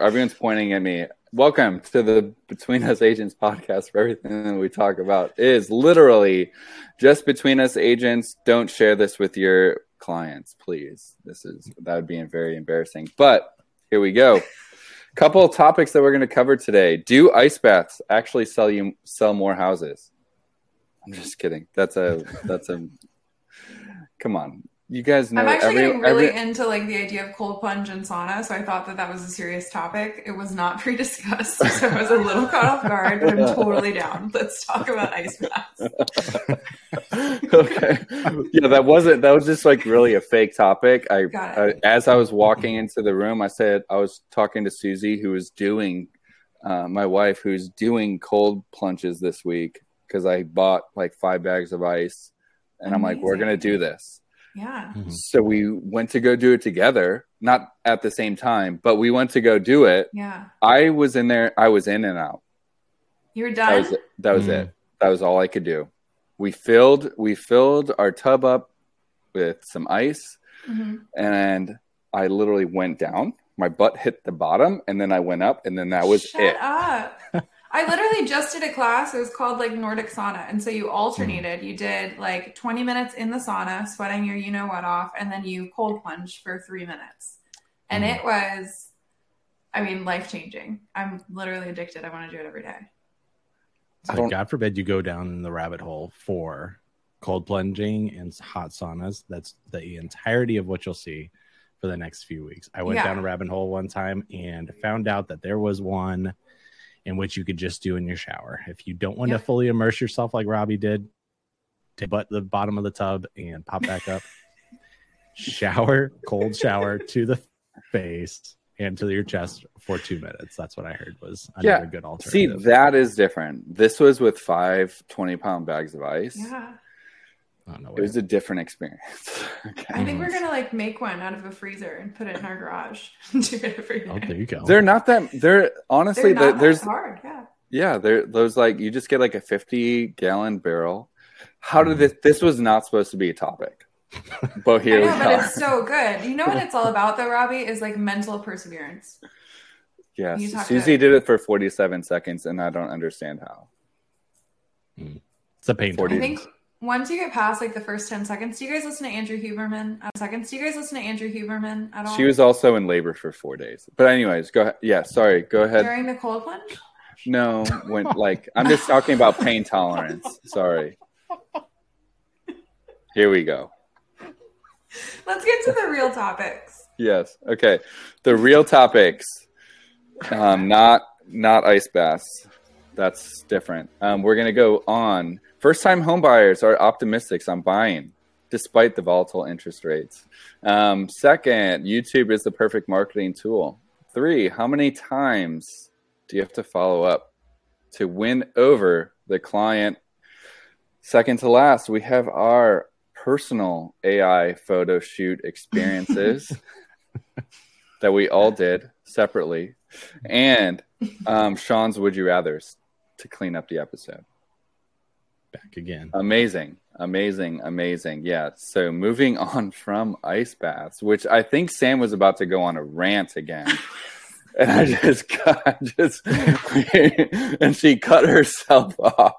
everyone's pointing at me. Welcome to the Between Us Agents podcast. For everything that we talk about is literally just between us agents. Don't share this with your clients, please. This is that would be very embarrassing. But here we go. Couple of topics that we're going to cover today. Do ice baths actually sell you sell more houses? I'm just kidding. That's a that's a come on you guys know. I'm actually every, getting really every... into like the idea of cold plunge and sauna, so I thought that that was a serious topic. It was not pre-discussed, so I was a little caught off guard, but I'm totally down. Let's talk about ice baths. okay, yeah, that wasn't. That was just like really a fake topic. I, I, as I was walking into the room, I said I was talking to Susie, who was doing, uh, my wife, who's doing cold plunges this week because I bought like five bags of ice, and Amazing. I'm like, we're gonna do this yeah. Mm-hmm. So we went to go do it together, not at the same time, but we went to go do it. Yeah. I was in there. I was in and out. You were done. That was it. That was, mm-hmm. it. That was all I could do. We filled we filled our tub up with some ice, mm-hmm. and I literally went down. My butt hit the bottom, and then I went up, and then that was Shut it. Up. I literally just did a class. It was called like Nordic sauna. And so you alternated. Mm. You did like 20 minutes in the sauna, sweating your you know what off, and then you cold plunge for three minutes. And mm. it was, I mean, life changing. I'm literally addicted. I want to do it every day. So God forbid you go down the rabbit hole for cold plunging and hot saunas. That's the entirety of what you'll see for the next few weeks. I went yeah. down a rabbit hole one time and found out that there was one in which you could just do in your shower. If you don't want to fully immerse yourself like Robby did, to butt the bottom of the tub and pop back up. shower, cold shower to the face and to your chest for two minutes. That's what I heard was another yeah. good alternative. See, that is different. This was with five 20 pound bags of ice. Yeah. No it was a different experience. okay. I think we're gonna like make one out of a freezer and put it in our garage and do it every day. Oh, there you go. They're not that. They're honestly. They're not there's hard. Yeah. Yeah, they're those like you just get like a fifty gallon barrel. How did this? This was not supposed to be a topic, but here I know, we but are. it's so good. You know what it's all about, though, Robby? Is like mental perseverance. Yes, Susie to... did it for forty-seven seconds, and I don't understand how. Hmm. It's a pain. 40... I think once you get past like the first 10 seconds, do you guys listen to Andrew Huberman? Uh, seconds, do you guys listen to Andrew Huberman at all? She was also in labor for four days. But anyways, go ahead. Yeah, sorry. Go ahead. During the cold plunge? No, when like I'm just talking about pain tolerance. Sorry. Here we go. Let's get to the real topics. Yes. Okay. The real topics. Um, not not ice baths. That's different. Um, we're gonna go on First time homebuyers are optimistic on buying despite the volatile interest rates. Um, second, YouTube is the perfect marketing tool. Three, how many times do you have to follow up to win over the client? Second to last, we have our personal AI photo shoot experiences that we all did separately, and um, Sean's Would You Rathers to clean up the episode back again. Amazing. Amazing, amazing. Yeah. So moving on from ice baths, which I think Sam was about to go on a rant again. and I just got just and she cut herself off.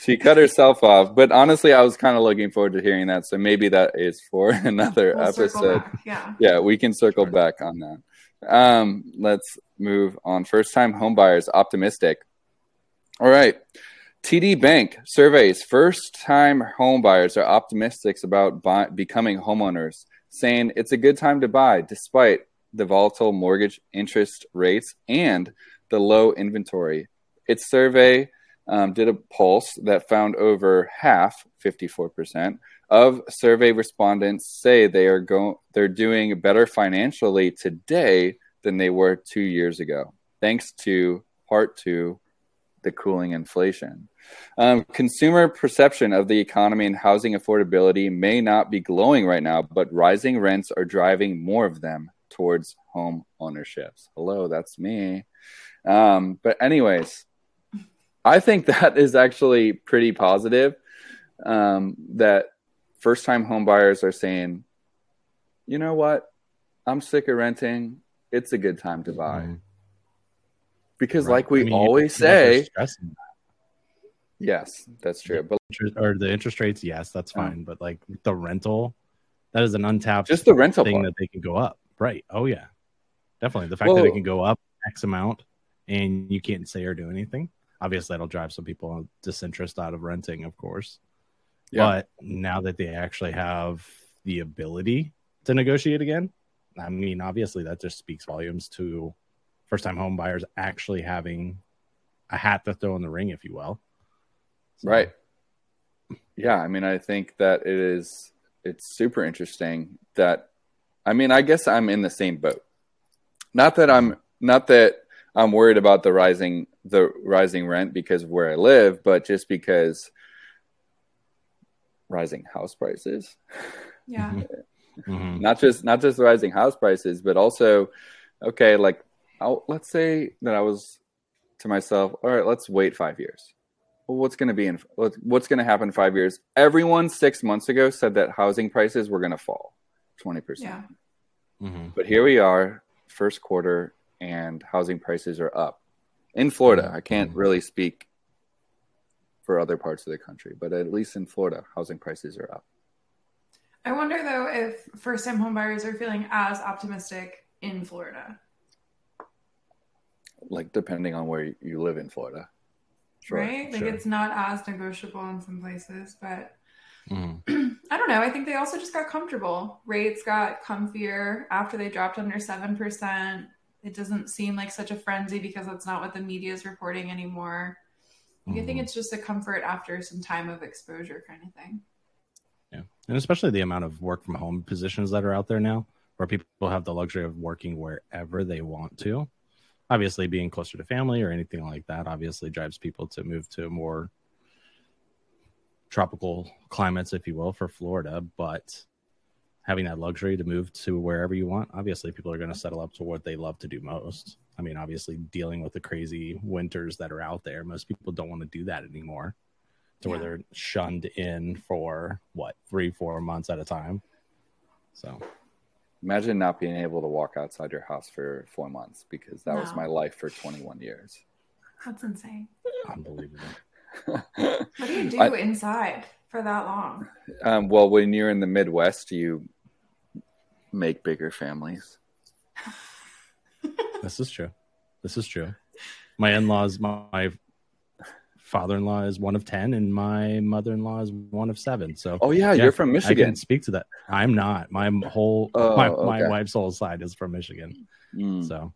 she cut herself off. But honestly, I was kind of looking forward to hearing that. So maybe that is for another we'll episode. Yeah. Yeah, we can circle back on that. Um, let's move on. First time homebuyers optimistic. All right. TD Bank surveys first time home buyers are optimistic about buy- becoming homeowners, saying it's a good time to buy despite the volatile mortgage interest rates and the low inventory. Its survey um, did a pulse that found over half, 54%, of survey respondents say they are going they're doing better financially today than they were 2 years ago, thanks to part 2 the cooling inflation. Um, consumer perception of the economy and housing affordability may not be glowing right now, but rising rents are driving more of them towards home ownerships. Hello, that's me. Um, but, anyways, I think that is actually pretty positive. Um, that first time home buyers are saying, you know what? I'm sick of renting. it's a good time to buy. Mm-hmm. Because, right. like we I mean, always say, yes, that's true. But or the interest rates, yes, that's fine. But like the rental, that is an untapped just the rental thing part. that they can go up. Right? Oh yeah, definitely. The fact well, that it can go up X amount and you can't say or do anything. Obviously, that'll drive some people disinterest out of renting, of course. Yeah. But now that they actually have the ability to negotiate again, I mean, obviously that just speaks volumes to first time home buyers actually having a hat to throw in the ring, if you will. So. Right. Yeah. I mean, I think that it is, it's super interesting that, I mean, I guess I'm in the same boat. Not that I'm, not that I'm worried about the rising, the rising rent because of where I live, but just because rising house prices. Yeah. mm-hmm. Not just not just rising house prices, but also, okay, like I'll, let's say that I was to myself, all right, let's wait five years. Well, what's going to be in what's going to happen in five years? Everyone six months ago said that housing prices were going to fall twenty percent. Mm-hmm. But here we are, first quarter, and housing prices are up in Florida. Mm-hmm. I can't really speak for other parts of the country, but at least in Florida, housing prices are up. I wonder though if first time homebuyers are feeling as optimistic in Florida. Like depending on where you live in Florida. Sure, right? Like sure. it's not as negotiable in some places, but mm. I don't know. I think they also just got comfortable. Rates got comfier after they dropped under 7%. It doesn't seem like such a frenzy because that's not what the media is reporting anymore. Mm. I think mm-hmm. it's just a comfort after some time of exposure kind of thing. Yeah. And especially the amount of work from home positions that are out there now, where people have the luxury of working wherever they want to. Obviously, being closer to family or anything like that obviously drives people to move to more tropical climates, if you will, for Florida. But having that luxury to move to wherever you want, obviously, people are going to settle up to what they love to do most. I mean, obviously, dealing with the crazy winters that are out there, most people don't want to do that anymore to yeah. where they're shunned in for what three, four months at a time. So imagine not being able to walk outside your house for four months because that no. was my life for 21 years. That's insane. Unbelievable. what do you do I, inside for that long? Um, well, when you're in the Midwest, you make bigger families. this is true. This is true. My in-laws, my father-in-law is one of 10 and my mother-in-law is one of seven. So oh yeah, yeah you're from michigan i can speak to that. I'm not. My whole oh, my, okay. my wife's whole side is from michigan. Mm. so.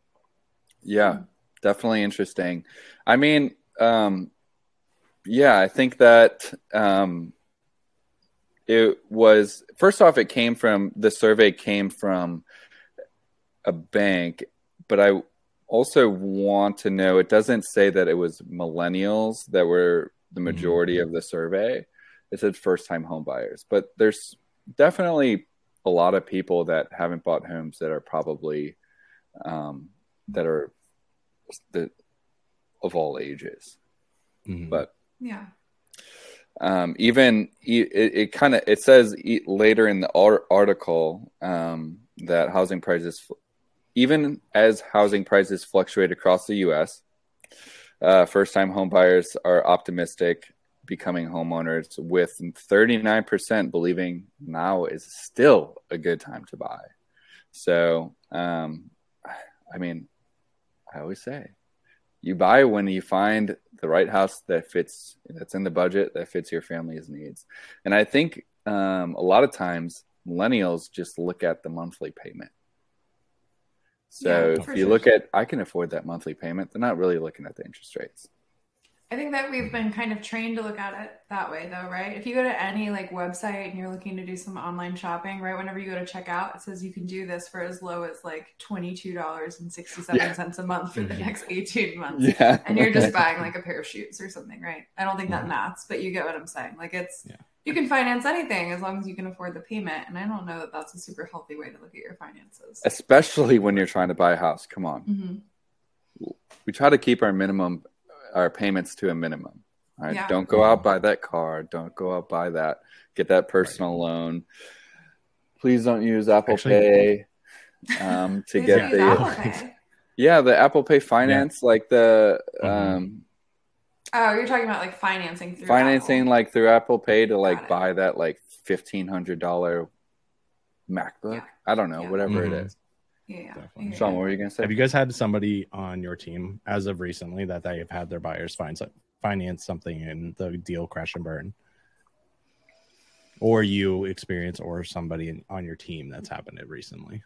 Yeah definitely interesting. I mean um yeah i think that um it was first off it came from the survey came from a bank but i also want to know it doesn't say that it was millennials that were the majority mm-hmm. of the survey. It said first time home buyers, but there's definitely a lot of people that haven't bought homes that are probably um, that are the, of all ages. Mm-hmm. But yeah. Um, even it, it kind of it says later in the article um, that housing prices even as housing prices fluctuate across the U.S., uh, first time homebuyers are optimistic becoming homeowners, with 39% believing now is still a good time to buy. So, um, I mean, I always say you buy when you find the right house that fits, that's in the budget, that fits your family's needs. And I think um, a lot of times millennials just look at the monthly payment so yeah, if you sure. look at, I can afford that monthly payment. They're not really looking at the interest rates. I think that we've been kind of trained to look at it that way, though, right? If you go to any like website and you're looking to do some online shopping, right? Whenever you go to check out, it says you can do this for as low as like twenty two dollars and sixty seven yeah. cents a month for the mm-hmm. next eighteen months. Yeah, and you're just buying like a pair of shoes or something, right? I don't think that maths, but you get what I'm saying. Like it's yeah you can finance anything as long as you can afford the payment. And I don't know that that's a super healthy way to look at your finances, especially when you're trying to buy a house. Come on, mm-hmm. we try to keep our minimum, our payments to a minimum. Right? Yeah. Don't go out buy that car. Don't go out buy that. Get that personal right. loan. Please don't use Apple Actually, Pay. um, to get the yeah the Apple Pay finance, yeah. like the mm-hmm. um, oh, you're talking about like financing through financing Apple. like through Apple Pay to like buy that like fifteen hundred dollar MacBook. Yeah. I don't know, yeah. whatever mm-hmm. it is. Yeah. Sean, what were you gonna say? Have you guys had somebody on your team as of recently that they have had their buyers find finance something and the deal crash and burn? Or you experience or somebody in, on your team that's happened it recently?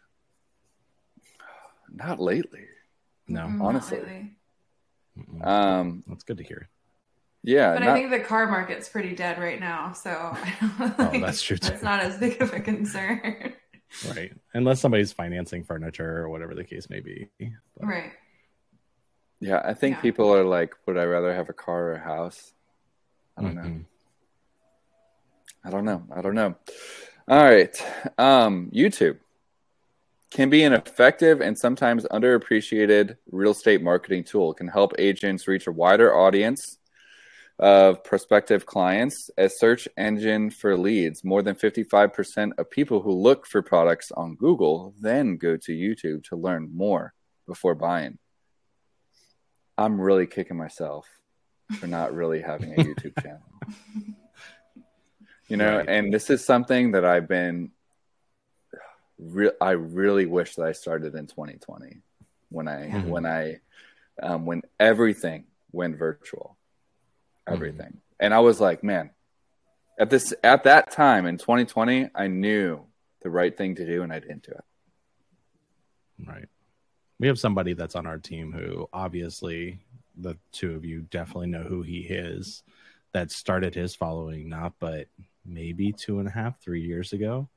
Not lately. No, mm-hmm. honestly. Um, that's good to hear. Yeah, but not... I think the car market's pretty dead right now, so oh, that's true. Too. That's not as big of a concern. right, unless somebody's financing furniture or whatever the case may be. But... Right. Yeah, I think yeah. people are like, would I rather have a car or a house? I don't mm-hmm. know. I don't know. I don't know. All right. Um, YouTube can be an effective and sometimes underappreciated real estate marketing tool. It can help agents reach a wider audience of prospective clients as search engine for leads. More than 55% of people who look for products on Google then go to YouTube to learn more before buying. I'm really kicking myself for not really having a YouTube channel. You know, right. and this is something that I've been re- I really wish that I started in 2020 when I mm-hmm. when I um, when everything went virtual everything. Mm-hmm. And I was like, man, at this at that time in 2020, I knew the right thing to do and I didn't do it. Right. We have somebody that's on our team who obviously the two of you definitely know who he is that started his following not but maybe two and a half, three years ago.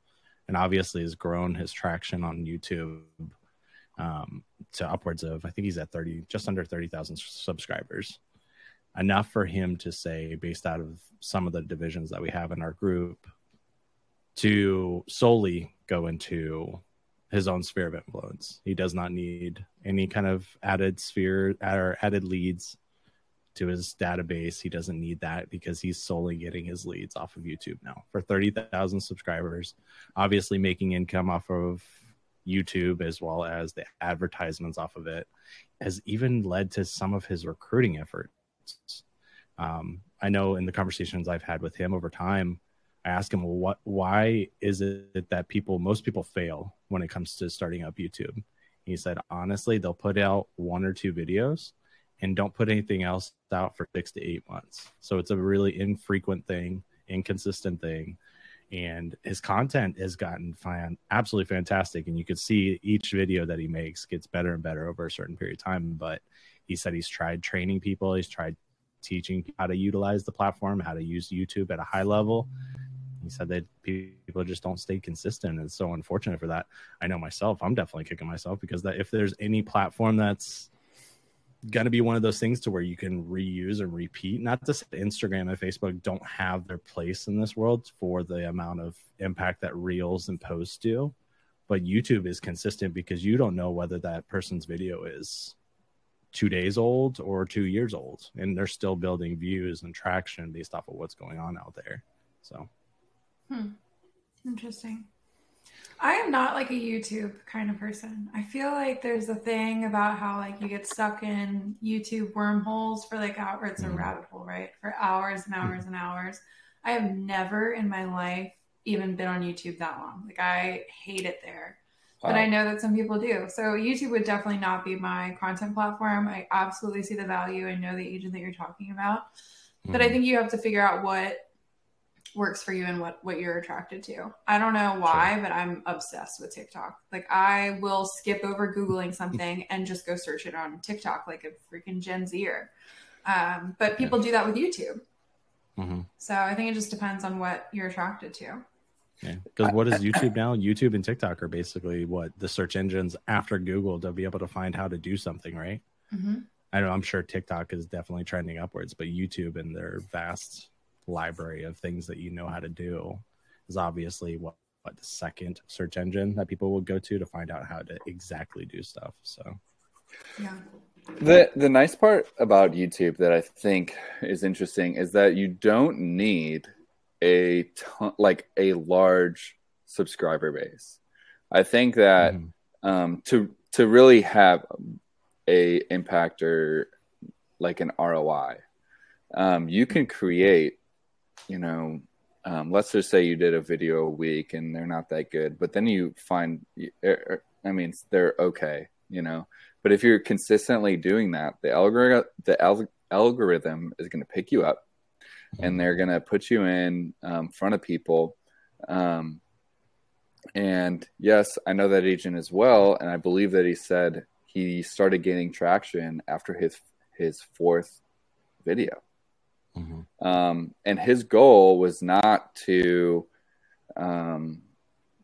And obviously has grown his traction on YouTube um, to upwards of, I think he's at 30, just under 30,000 subscribers enough for him to say, based out of some of the divisions that we have in our group, to solely go into his own sphere of influence. He does not need any kind of added sphere or added leads to his database. He doesn't need that because he's solely getting his leads off of YouTube now for 30,000 subscribers, obviously making income off of YouTube as well as the advertisements off of it has even led to some of his recruiting um, I know in the conversations I've had with him over time, I ask him, well, what, why is it that people, most people fail when it comes to starting up YouTube? He said, honestly, they'll put out one or two videos and don't put anything else out for six to eight months. So it's a really infrequent thing, inconsistent thing. And his content has gotten fan, absolutely fantastic. And you could see each video that he makes gets better and better over a certain period of time. But he said he's tried training people, he's tried teaching how to utilize the platform, how to use YouTube at a high level. He said that people just don't stay consistent. It's so unfortunate for that. I know myself, I'm definitely kicking myself because that if there's any platform that's going to be one of those things to where you can reuse and repeat, not just Instagram and Facebook don't have their place in this world for the amount of impact that reels and posts do. But YouTube is consistent because you don't know whether that person's video is two days old or two years old, and they're still building views and traction based off of what's going on out there. So, hmm. interesting. I am not like a YouTube kind of person. I feel like there's a thing about how like you get stuck in YouTube wormholes for like hours. It's a mm-hmm. rabbit hole, right? For hours and hours and hours. I have never in my life even been on YouTube that long. Like I hate it there. But I know that some people do. So YouTube would definitely not be my content platform. I absolutely see the value. and know the agent that you're talking about. Mm-hmm. But I mm-hmm. think you have to figure out what works for you and what what you're attracted to. I don't know why, sure. but I'm obsessed with TikTok. Like I will skip over googling something and just go search it on TikTok like a freaking Gen Zer. Um, but people do that with YouTube. Mm-hmm. So I think it just depends on what you're attracted to. Yeah, because what is YouTube now? YouTube and TikTok are basically what the search engines after Google to be able to find how to do something, right? Mm-hmm. I know I'm sure TikTok is definitely trending upwards, but YouTube and their vast library of things that you know how to do is obviously what, what the second search engine that people will go to to find out how to exactly do stuff. So, yeah. The the nice part about YouTube that I think is interesting is that you don't need a ton, like a large subscriber base. I think that mm. um, to to really have a impact or like an ROI, um, you can create, you know, um, let's just say you did a video a week and they're not that good, but then you find, er, er, I mean, they're okay, you know. But if you're consistently doing that, the algorithm, the al- algorithm is going to pick you up, and they're going to put you in um, front of people. Um, and yes, I know that agent as well, and I believe that he said he started gaining traction after his his fourth video. Mm-hmm. Um, and his goal was not to um,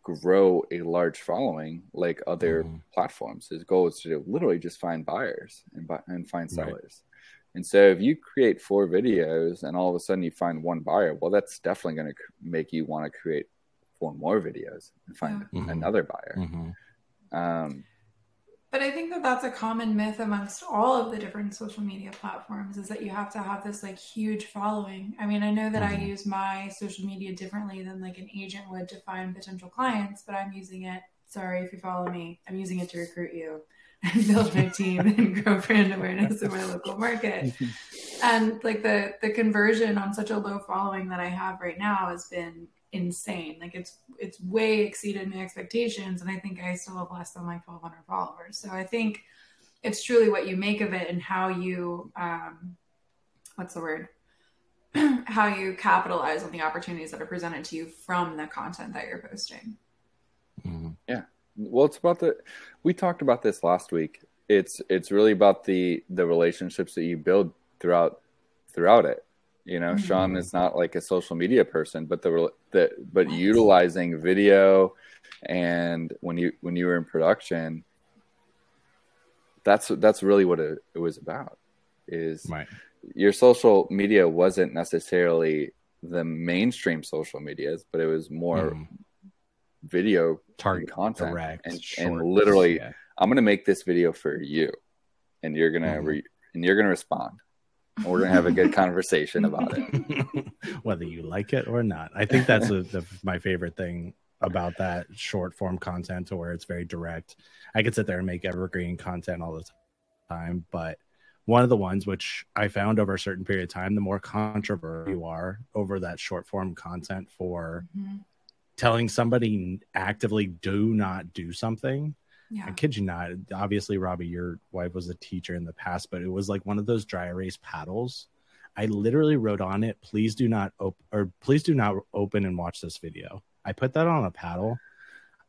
grow a large following like other mm-hmm. platforms. His goal was to literally just find buyers and, buy, and find sellers. Right. And so if you create four videos and all of a sudden you find one buyer, well, that's definitely going to make you want to create four more videos and find mm-hmm. another buyer. Mm-hmm. Um, but I think that that's a common myth amongst all of the different social media platforms is that you have to have this like huge following. I mean, I know that mm-hmm. I use my social media differently than like an agent would to find potential clients, but I'm using it. Sorry if you follow me. I'm using it to recruit you and build my team and grow brand awareness in my local market. and like the the conversion on such a low following that I have right now has been insane. Like it's it's way exceeded my expectations, and I think I still have less than like 1,200 followers. So I think it's truly what you make of it and how you um, what's the word how you capitalize on the opportunities that are presented to you from the content that you're posting. Mm-hmm. Yeah, well, it's about the. We talked about this last week. It's it's really about the the relationships that you build throughout throughout it you know, mm-hmm. Sean is not like a social media person, but the the but utilizing video and when you when you were in production, that's that's really what it, it was about. Is right. your social media wasn't necessarily the mainstream social medias, but it was more mm. Video target content direct, and, and literally, yeah. I'm going to make this video for you, and you're gonna mm. re- and you're gonna respond and we're gonna have a good conversation about it, whether you like it or not. I think that's a, the, my favorite thing about that short form content, to where it's very direct. I could sit there and make evergreen content all the time, but one of the ones which I found over a certain period of time, the more controversial you are over that short form content for mm-hmm. Telling somebody actively do not do something yeah. I kid you not. Obviously, Robby, your wife was a teacher in the past, but it was like one of those dry erase paddles. I literally wrote on it, "Please do not op- or please do not open and watch this video." I put that on a paddle.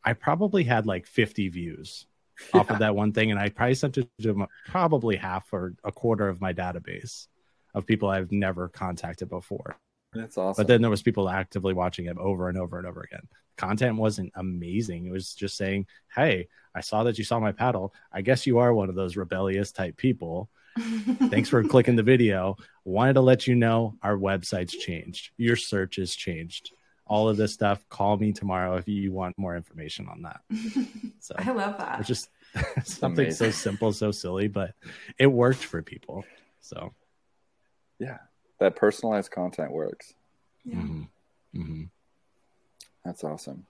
I probably had like 50 views yeah. off of that one thing, and I probably sent it to probably half or a quarter of my database of people I've never contacted before. That's awesome. But then there was people actively watching it over and over and over again. Content wasn't amazing. It was just saying, "Hey, I saw that you saw my paddle. I guess you are one of those rebellious type people. Thanks for clicking the video. Wanted to let you know our website's changed. Your search has changed. All of this stuff. Call me tomorrow if you want more information on that." So I love that. It's just something Amazing. so simple, so silly, but it worked for people. So yeah, that personalized content works. Yeah. Mm-hmm. Mm-hmm. That's awesome.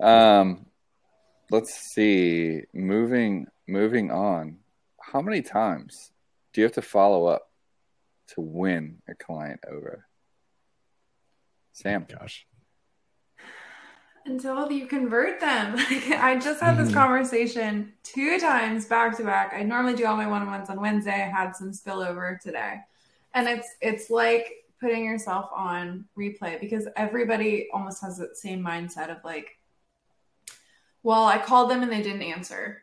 Um, let's see. Moving moving on. How many times do you have to follow up to win a client over? Sam. Gosh. Until you convert them. I just had this mm-hmm. conversation two times back to back. I normally do all my one-on-ones on Wednesday. I had some spillover today and it's it's like putting yourself on replay because everybody almost has that same mindset of like well i called them and they didn't answer.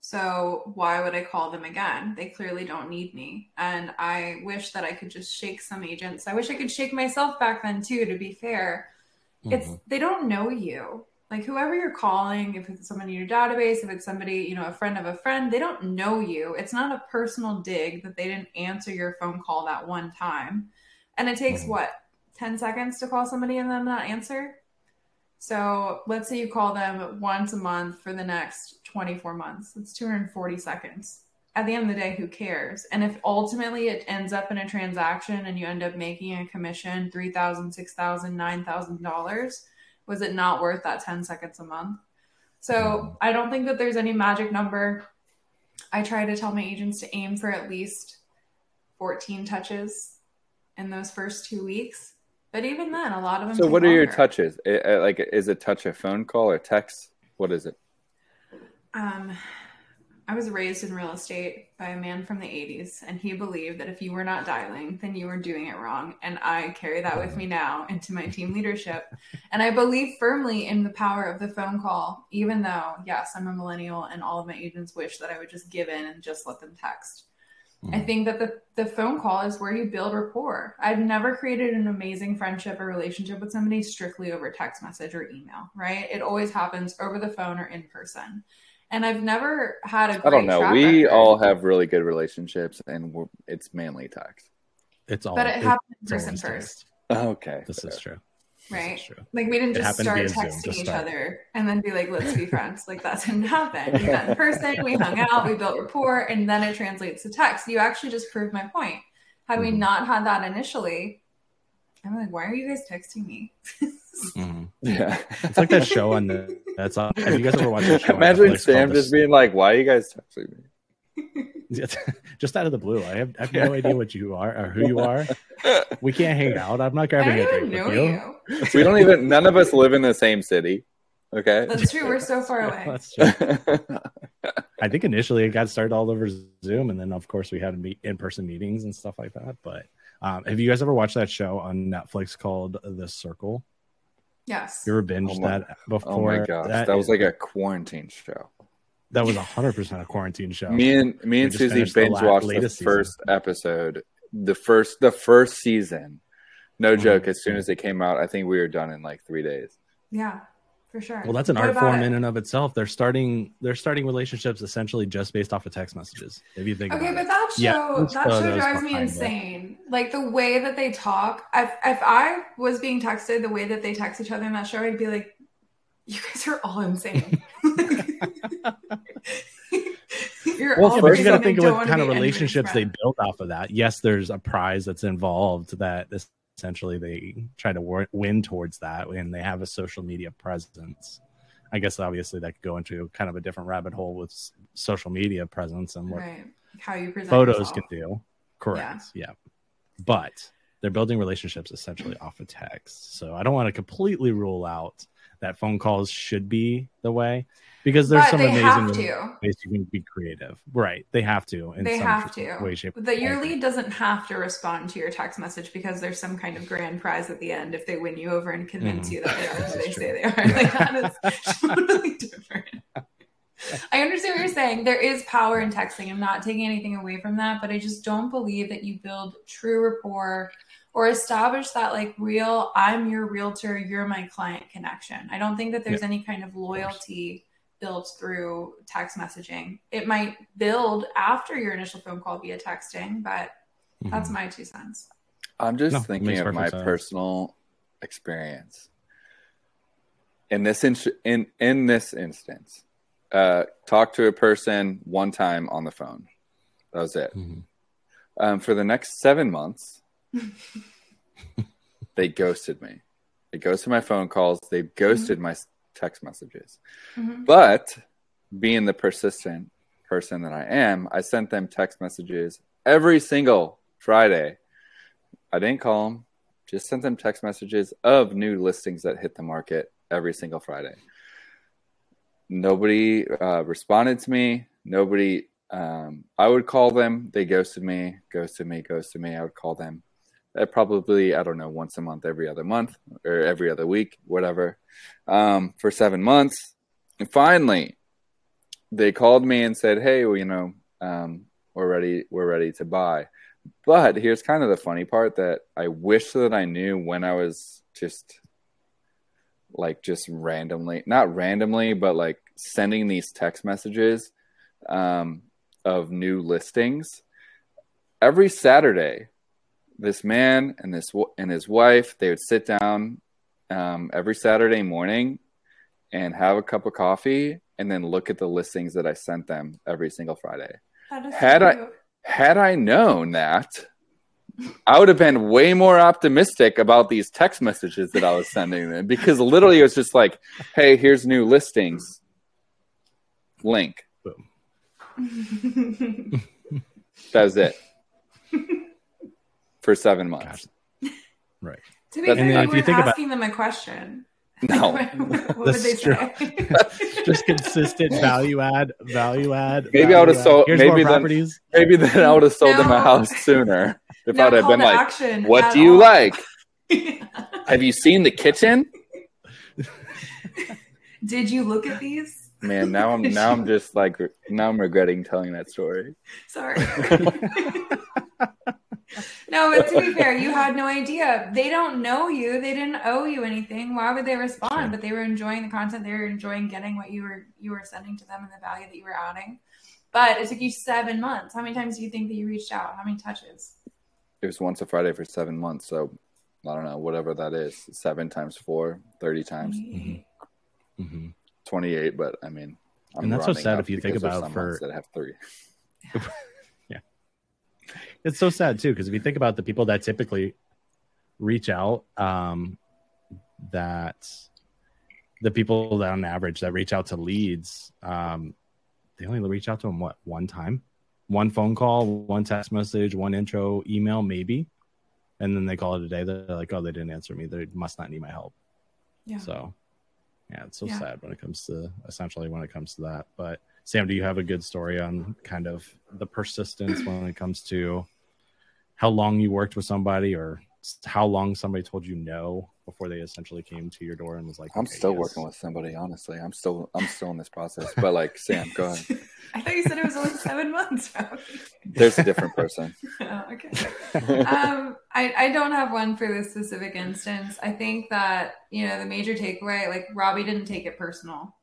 So why would i call them again? They clearly don't need me. And i wish that i could just shake some agents. I wish i could shake myself back then too to be fair. Mm-hmm. it's they don't know you like whoever you're calling if it's someone in your database if it's somebody you know a friend of a friend they don't know you. It's not a personal dig that they didn't answer your phone call that one time. And it takes mm-hmm. what 10 seconds to call somebody and them not answer? So let's say you call them once a month for the next 24 months. That's 240 seconds. At the end of the day who cares? And if ultimately it ends up in a transaction and you end up making a commission $3000 $6000 $9000 was it not worth that 10 seconds a month? So mm-hmm. I don't think that there's any magic number. I try to tell my agents to aim for at least 14 touches in those first two weeks. But even then, a lot of them. So, what are longer. your touches? Like, is a touch a phone call or text? What is it? Um, I was raised in real estate by a man from the 80s, and he believed that if you were not dialing, then you were doing it wrong. And I carry that with me now into my team leadership. And I believe firmly in the power of the phone call, even though, yes, I'm a millennial, and all of my agents wish that I would just give in and just let them text. I mm. think that the, the phone call is where you build rapport. I've never created an amazing friendship or relationship with somebody strictly over text message or email, right? It always happens over the phone or in person and I've never had a. I don't know. We record. all have really good relationships, and it's mainly text. It's all, but it, it happened in person first. Okay, this fair. is true. Right, is true. like we didn't just start texting each start. other and then be like, "Let's be friends." Like that didn't happen. We met in person, we hung out, we built rapport, and then it translates to text. You actually just proved my point. Had mm-hmm. we not had that initially, I'm like, why are you guys texting me? mm-hmm. Yeah, it's like that show on the. That's on. Have you guys ever watched that show? Imagine Sam just being like, "Why are you guys texting me?" just out of the blue. I have, I have no idea what you are or who you are. We can't hang out. I'm not grabbing a drink with you. you. We don't even. None of us live in the same city. Okay, that's true. We're so far away. that's true. I think initially it got started all over Zoom, and then of course we had meet in-person meetings and stuff like that. But um, have you guys ever watched that show on Netflix called The Circle? Yes. You ever binged oh my, that before? Oh my gosh, that, that was like a quarantine show. That was hundred percent a quarantine show. Me and me and Susie binge the watched the first season. episode, the first the first season. No mm-hmm. joke. As soon as it came out, I think we were done in like three days. Yeah for sure. Well, that's an what art form it? in and of itself. They're starting they're starting relationships essentially just based off of text messages. If you think okay, but that show yeah, that show drives me insane. It. Like the way that they talk. If if I was being texted the way that they text each other in that show, I'd be like, "You guys are all insane." You're well, first you got to think of what kind of relationships they built off of that. Yes, there's a prize that's involved that this essentially they try to win towards that and they have a social media presence i guess obviously that could go into kind of a different rabbit hole with social media presence and what right. how you present photos yourself. can do correct yeah. yeah but they're building relationships essentially off of text so i don't want to completely rule out that phone calls should be the way because there's but some amazing ways you can be creative. Right. They have to. they have to. Way, shape, your lead doesn't have to respond to your text message because there's some kind of grand prize at the end if they win you over and convince mm-hmm. you that they are who they true. say they are. Like that is totally different. I understand what you're saying. There is power in texting. I'm not taking anything away from that, but I just don't believe that you build true rapport or establish that like real I'm your realtor, you're my client connection. I don't think that there's yeah. any kind of loyalty built through text messaging. It might build after your initial phone call via texting, but mm-hmm. that's my two cents. I'm just no, thinking of my sense. personal experience. In this in, in in this instance, uh, talk to a person one time on the phone. That was it. Mm-hmm. Um, for the next seven months, they ghosted me. They ghosted my phone calls. They ghosted mm-hmm. my text messages. Mm-hmm. But being the persistent person that I am, I sent them text messages every single Friday. I didn't call them, just sent them text messages of new listings that hit the market every single Friday. Nobody uh, responded to me. Nobody, um, I would call them. They ghosted me, ghosted me, ghosted me. I would call them probably I don't know once a month, every other month, or every other week, whatever, um, for seven months. And finally, they called me and said, "Hey, well, you know, um, we're ready. We're ready to buy." But here's kind of the funny part that I wish that I knew when I was just like just randomly, not randomly, but like sending these text messages um, of new listings every Saturday this man and this and his wife they would sit down um, every Saturday morning and have a cup of coffee and then look at the listings that I sent them every single Friday. Had I had I known that, I would have been way more optimistic about these text messages that I was sending them because literally it was just like, "Hey, here's new listings. link. that was it for seven months. Right. To be fair, you were asking about... them a question. No. what would they say? just consistent value add, value add. Maybe value I would have sold. Here's Maybe then, maybe then I would have sold no. them a house sooner if no, I'd have been like, "What do you all. like? have you seen the kitchen? Did you look at these? Man, now I'm now I'm just like now I'm regretting telling that story. Sorry. No, but to be fair, you had no idea. They don't know you. They didn't owe you anything. Why would they respond? Sure. But they were enjoying the content. They were enjoying getting what you were you were sending to them and the value that you were adding. But it took you seven months. How many times do you think that you reached out? How many touches? It was once a Friday for seven months. So I don't know, whatever that is. Seven times four, 30 times. Mm-hmm. Mm-hmm. 28, but I mean, I'm and that's so sad if you think about it. for that have three. it's so sad too because if you think about the people that typically reach out um that the people that on average that reach out to leads um they only reach out to them what one time? One phone call one text message one intro email maybe. And then they call it a day they're like oh they didn't answer me. They must not need my help. Yeah. So yeah it's so yeah. sad when it comes to essentially when it comes to that. But sam do you have a good story on kind of the persistence when it comes to how long you worked with somebody or how long somebody told you no before they essentially came to your door and was like i'm okay, still yes. working with somebody honestly. I'm still i'm still in this process. But like sam go ahead. I thought you said it was only seven months. There's a different person. Oh, okay. Um I, I don't have one for this specific instance. I think that you know the major takeaway like robby didn't take it personal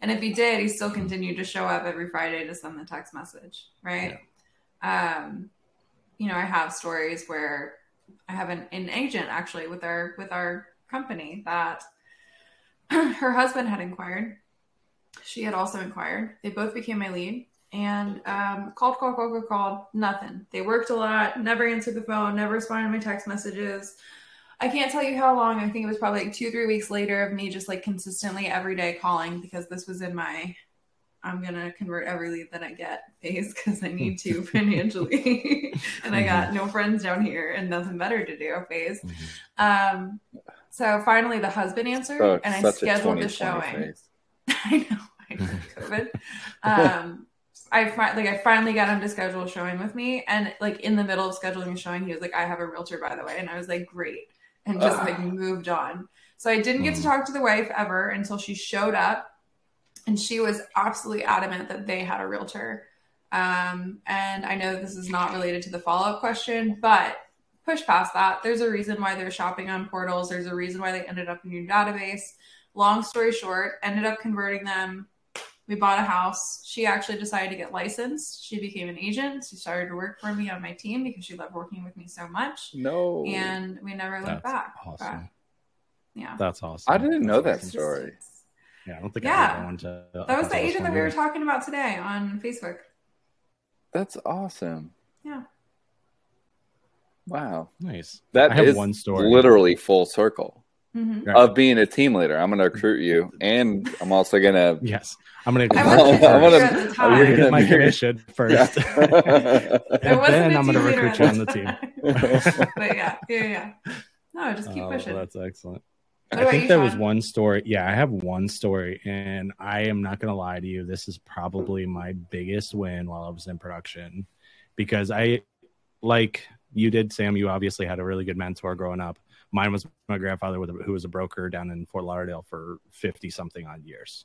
and if he did he still continued to show up every friday to send the text message right yeah. um you know, I have stories where I have an, an agent actually with our with our company that her husband had inquired. She had also inquired. They both became my lead and um, called, called, called, called, called, nothing. They worked a lot, never answered the phone, never responded to my text messages. I can't tell you how long. I think it was probably like two, three weeks later of me just like consistently every day calling because this was in my I'm gonna convert every lead that I get phase because I need to financially, and I got no friends down here and nothing better to do phase. Mm-hmm. Um, so finally, the husband answered, oh, and I scheduled the showing. I know, I know, COVID. um, I fi- like I finally got him to schedule a showing with me, and like in the middle of scheduling a showing, he was like, "I have a realtor, by the way," and I was like, "Great," and just uh. like moved on. So I didn't get to mm. talk to the wife ever until she showed up and she was absolutely adamant that they had a realtor. Um, and I know this is not related to the follow up question, but push past that. There's a reason why they're shopping on portals. There's a reason why they ended up in your database. Long story short, ended up converting them. We bought a house. She actually decided to get licensed. She became an agent. She started to work for me on my team because she loved working with me so much. No. And we never looked That's back. Awesome. But, yeah. That's awesome. I didn't know that story. Yeah, I don't think yeah. I to. That was the agent that we were talking about today on Facebook. That's awesome. Yeah. Wow. Nice. That I have one story. Literally full circle. Mm-hmm. Of being a team leader, I'm going to recruit you, and I'm also going to. Yes, I'm going to. I'm going to get my commission first, yeah. and then I'm going to recruit you on the team. but yeah, yeah, yeah. No, just keep oh, pushing. That's excellent. I think there was one story. Yeah, I have one story, and I am not going to lie to you. This is probably my biggest win while I was in production because I, like you did, Sam, you obviously had a really good mentor growing up. Mine was my grandfather, who was a broker down in Fort Lauderdale for 50 something odd years.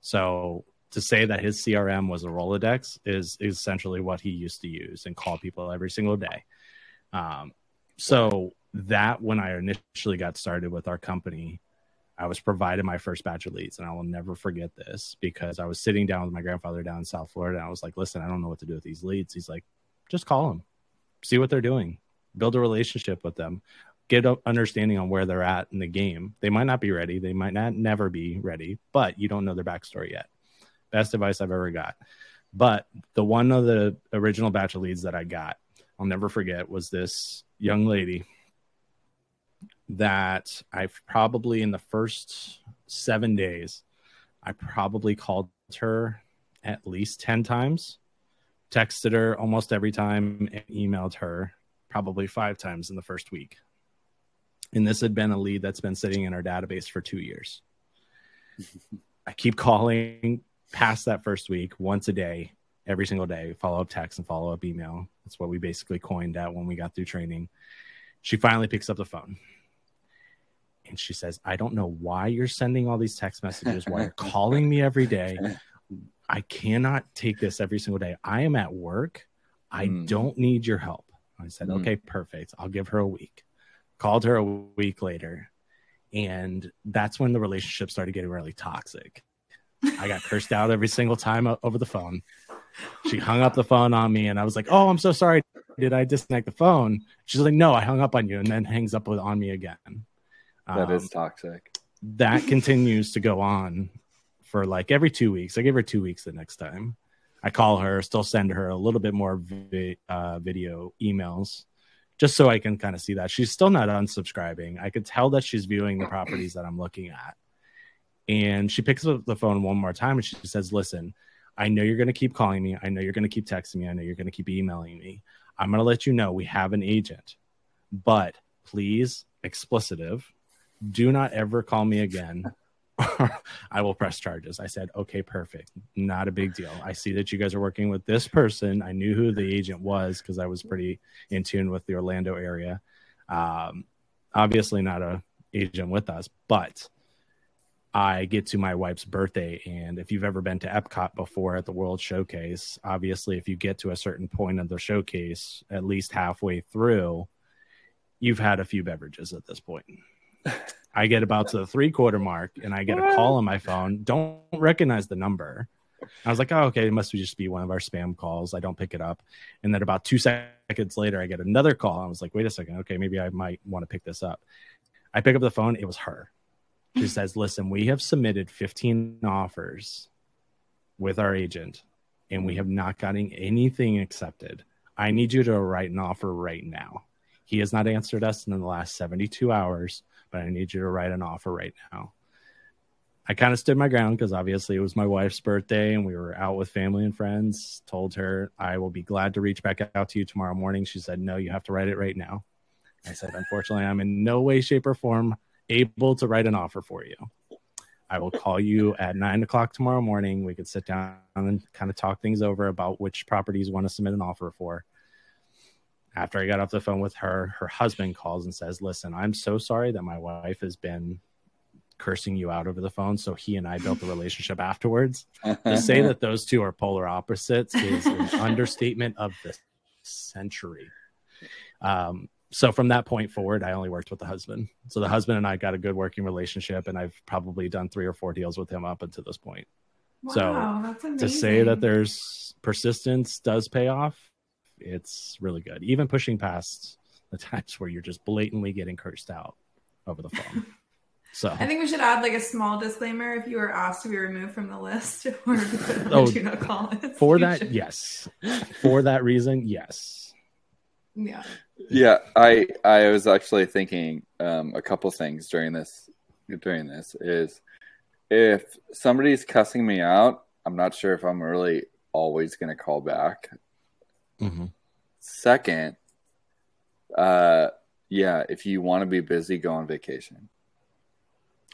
So to say that his CRM was a Rolodex is, is essentially what he used to use and call people every single day. Um, so that when I initially got started with our company, I was provided my first batch of leads, and I will never forget this because I was sitting down with my grandfather down in South Florida, and I was like, "Listen, I don't know what to do with these leads." He's like, "Just call them, see what they're doing, build a relationship with them, get an understanding on where they're at in the game. They might not be ready, they might not never be ready, but you don't know their backstory yet." Best advice I've ever got. But the one of the original batch of leads that I got, I'll never forget, was this young lady that I've probably in the first seven days, I probably called her at least 10 times, texted her almost every time, and emailed her probably five times in the first week. And this had been a lead that's been sitting in our database for two years. I keep calling past that first week once a day, every single day, follow up text and follow up email. That's what we basically coined at when we got through training. She finally picks up the phone and she says, I don't know why you're sending all these text messages, why you're calling me every day. I cannot take this every single day. I am at work. I mm. don't need your help. I said, mm. okay, perfect. I'll give her a week. Called her a week later. And that's when the relationship started getting really toxic. I got cursed out every single time over the phone. She hung up the phone on me, and I was like, "Oh, I'm so sorry. Did I disconnect the phone?" She's like, "No, I hung up on you," and then hangs up on me again. That um, is toxic. That continues to go on for like every two weeks. I give her two weeks the next time. I call her, still send her a little bit more vi- uh, video emails just so I can kind of see that. She's still not unsubscribing. I could tell that she's viewing the properties that I'm looking at. And she picks up the phone one more time and she says, Listen, I know you're going to keep calling me. I know you're going to keep texting me. I know you're going to keep emailing me. I'm going to let you know we have an agent, but please, explicitive, do not ever call me again. I will press charges. I said, okay, perfect. Not a big deal. I see that you guys are working with this person. I knew who the agent was because I was pretty in tune with the Orlando area. Um, obviously, not a agent with us, but I get to my wife's birthday. And if you've ever been to Epcot before at the World Showcase, obviously, if you get to a certain point of the showcase, at least halfway through, you've had a few beverages at this point. I get about to the three quarter mark and I get a call on my phone. Don't recognize the number. I was like, oh, okay, it must just be one of our spam calls. I don't pick it up. And then about two seconds later, I get another call. I was like, wait a second. Okay, maybe I might want to pick this up. I pick up the phone. It was her. She says, listen, we have submitted 15 offers with our agent and we have not gotten anything accepted. I need you to write an offer right now. He has not answered us in the last 72 hours but I need you to write an offer right now. I kind of stood my ground because obviously it was my wife's birthday and we were out with family and friends. Told her I will be glad to reach back out to you tomorrow morning. She said, No, you have to write it right now. I said, Unfortunately, I'm in no way, shape, or form able to write an offer for you. I will call you at nine o'clock tomorrow morning. We could sit down and kind of talk things over about which properties you want to submit an offer for after I got off the phone with her, her husband calls and says, Listen, I'm so sorry that my wife has been cursing you out over the phone. So he and I built the relationship afterwards. to say that those two are polar opposites is an understatement of the century. Um, so from that point forward, I only worked with the husband. So the husband and I got a good working relationship, and I've probably done three or four deals with him up until this point. Wow, so to say that there's persistence does pay off it's really good. Even pushing past the times where you're just blatantly getting cursed out over the phone. So I think we should add like a small disclaimer if you were asked to be removed from the list or oh, do not call it. For that, yes. For that reason, yes. Yeah. Yeah, I I was actually thinking um, a couple things during this during this is if somebody's cussing me out, I'm not sure if I'm really always going to call back. Mm-hmm. Second, uh, yeah, if you want to be busy, go on vacation.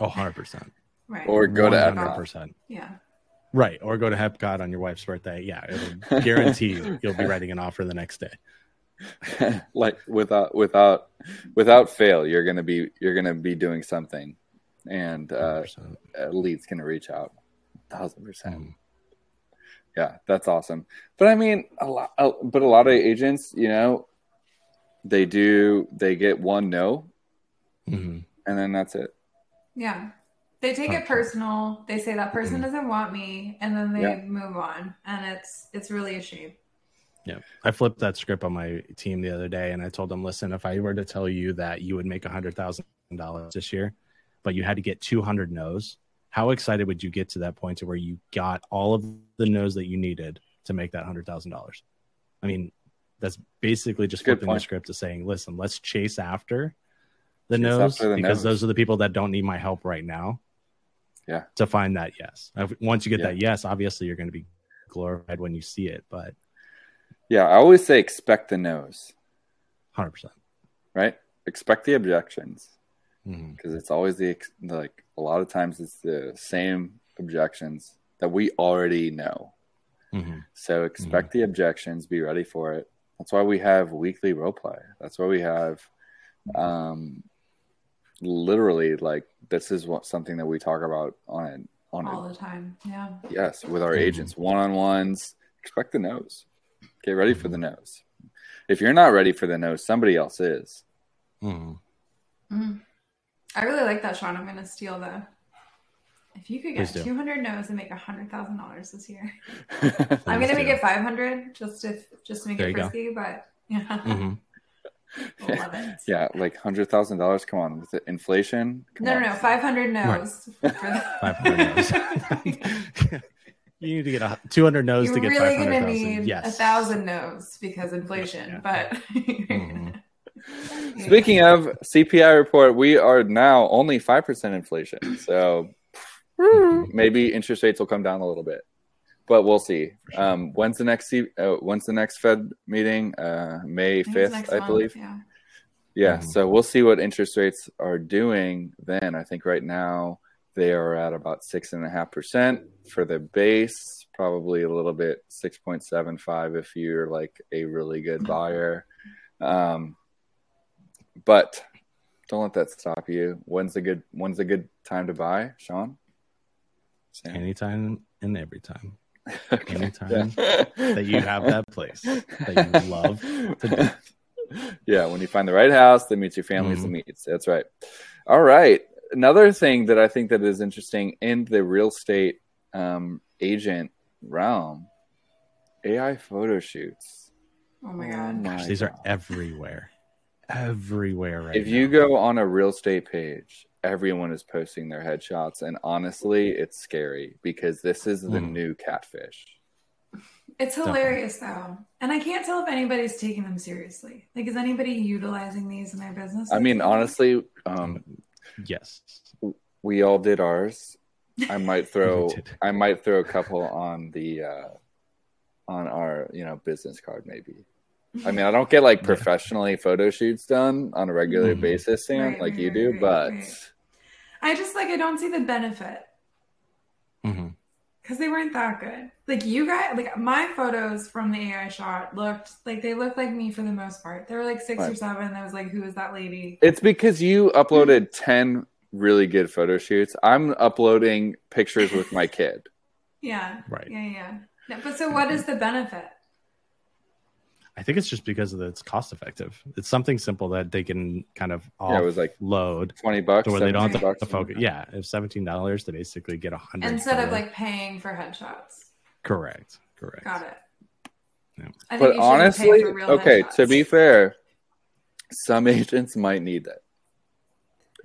Oh, 100%. Right. Or go 100%. to Epcot. Yeah. Right. Or go to Epcot on your wife's birthday. Yeah. It'll guarantee you'll be writing an offer the next day. like without without without fail, you're gonna be you're gonna be doing something and uh, a lead's gonna reach out. Thousand percent. Yeah, that's awesome. But I mean, a lot, but a lot of agents, you know, they do they get one no, mm-hmm. and then that's it. Yeah, they take okay. it personal. They say that person mm-hmm. doesn't want me, and then they yeah. move on, and it's it's really a shame. Yeah, I flipped that script on my team the other day, and I told them, listen, if I were to tell you that you would make a hundred thousand dollars this year, but you had to get two hundred no's, how excited would you get to that point to where you got all of the no's that you needed to make that hundred thousand dollars? I mean, that's basically just Good flipping point. the script to saying, listen, let's chase after the chase no's after the because those are the people that don't need my help right now. Yeah. To find that yes. Once you get yeah. that yes, obviously you're going to be glorified when you see it, but yeah, I always say expect the. Hundred percent. Right. Expect the objections because mm-hmm. it's always the like a lot of times it's the same objections that we already know. Mm-hmm. So expect the objections, be ready for it. That's why we have weekly role play. That's why we have um literally like this is what something that we talk about on it on all the time. Yeah. Yes, with our Mhm. agents, one on ones. Expect the nose. Get ready for the nose. If you're not ready for the nose, somebody else is. Mhm. Mm. I really like that, Sean. I'm going to steal the. If you could get 200 no's and make $100,000 this year, I'm I'm going to make it 500 just to just to make There it you go. frisky. But yeah, Mhm. Love it. Yeah, like hundred thousand dollars. Come on, with the inflation. Come No, on. no, no, 500 no's. For the... 500 no's. you need to get a 200 no's You're to get really 500,000. going to need yes. a thousand no's because inflation. Yeah. But Mhm. Speaking of CPI report, we are now only five percent inflation. So maybe interest rates will come down a little bit, but we'll see. sure. Um, when's the next C- uh, when's the next Fed meeting? Uh, May I think it's fifth, next I month, believe. Yeah. Yeah, Mhm. so we'll see what interest rates are doing then. I think right now they are at about six and a half percent for the base, probably a little bit six point seven five if you're like a really good buyer. Um, but don't let that stop you. When's a good when's a good time to buy, Sean? Sam? Anytime and every time Okay. anytime Yeah. that you have that place that you love to do. yeah, when you find the right house that meets your family's Mhm. needs. That's right. All right. Another thing that I think that is interesting in the real estate um, agent realm, AI photo shoots. Oh my God. Gosh, these are everywhere. Everywhere right If now. you go on a real estate page, everyone is posting their headshots, and honestly, it's scary because this is the Mhm. new catfish. It's hilarious though. And I can't tell if anybody's taking them seriously. Like, is anybody utilizing these in their business? I mean, honestly, um, yes. we all did ours. I might throw I might throw a couple on the uh on our, you know, business card maybe. I mean, I don't get like Yeah. professionally photo shoots done on a regular Mhm. basis, Sam, Right, like right, you do, right, but right. I just like, I don't see the benefit Mhm. because they weren't that good. Like, you guys, like, my photos from the AI shot looked like they looked like me for the most part. There were like six or seven. I was like, who is that lady? it's because you uploaded 10 really good photo shoots. I'm uploading pictures with my kid. Yeah. Right. Yeah. Yeah. No, but so, what is the benefit? I think it's just because of the, it's cost effective. It's something simple that they can kind of Yeah, it was like load 20 bucks, to where they don't have to, to focus. Yeah, it's seventeen dollars to basically get a hundred Instead of like paying for headshots. correct, correct. Got it. Yeah. But honestly, pay for real okay, headshots. to be fair, some agents might need that.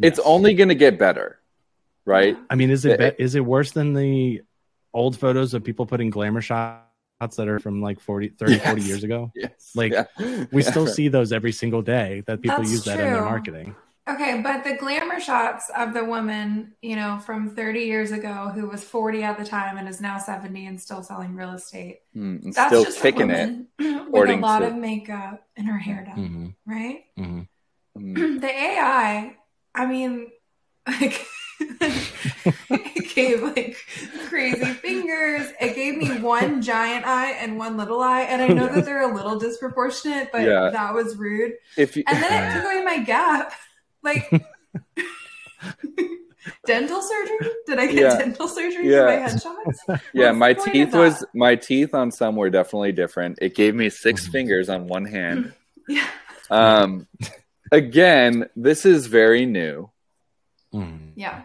It's only going to get better, right? I mean, is it It- be- is it worse than the old photos of people putting glamour shots that are from like 40, 30, 40 years ago? Yes. Like, Yeah. We Yeah. still see those every single day that people That's use that in their marketing. Okay, but the glamour shots of the woman, you know, from 30 years ago who was 40 at the time and is now 70 and still selling real estate. Mm, and That's still just kicking a it. woman with a lot to- of makeup and her hair done, hmm right? hmm Mm. the AI, I mean, like, it gave like crazy fingers. It gave me one giant eye and one little eye, and I know that they're a little disproportionate, but Yeah. that was rude. If you, And then it took away my gap. Like dental surgery? Did I get Yeah. dental surgery Yeah. for my headshots? yeah, What's my the point of teeth was my teeth on some were definitely different. It gave me 6 Mhm. fingers on one hand. Yeah. Um, again, this is very new. Hmm Yeah.